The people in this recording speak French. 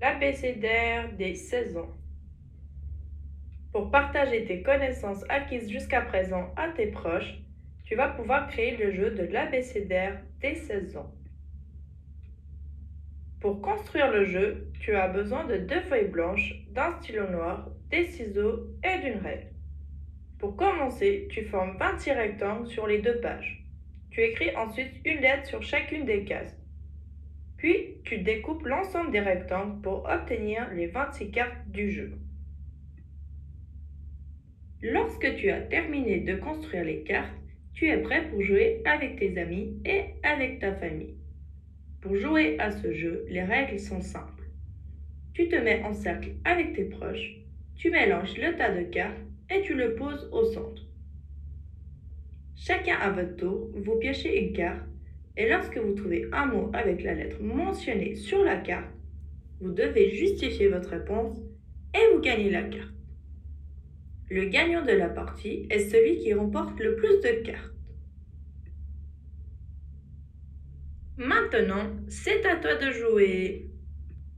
L'abécédaire des 16 ans. Pour partager tes connaissances acquises jusqu'à présent à tes proches, tu vas pouvoir créer le jeu de l'abécédaire des 16 ans. Pour construire le jeu, tu as besoin de deux feuilles blanches, d'un stylo noir, des ciseaux et d'une règle. Pour commencer, tu formes 26 rectangles sur les deux pages. Tu écris ensuite une lettre sur chacune des cases. Puis, tu découpes l'ensemble des rectangles pour obtenir les 26 cartes du jeu. Lorsque tu as terminé de construire les cartes, tu es prêt pour jouer avec tes amis et avec ta famille. Pour jouer à ce jeu, les règles sont simples. Tu te mets en cercle avec tes proches, tu mélanges le tas de cartes et tu le poses au centre. Chacun à votre tour, vous piochez une carte et lorsque vous trouvez un mot avec la lettre mentionnée sur la carte, vous devez justifier votre réponse et vous gagnez la carte. Le gagnant de la partie est celui qui remporte le plus de cartes. Maintenant, c'est à toi de jouer.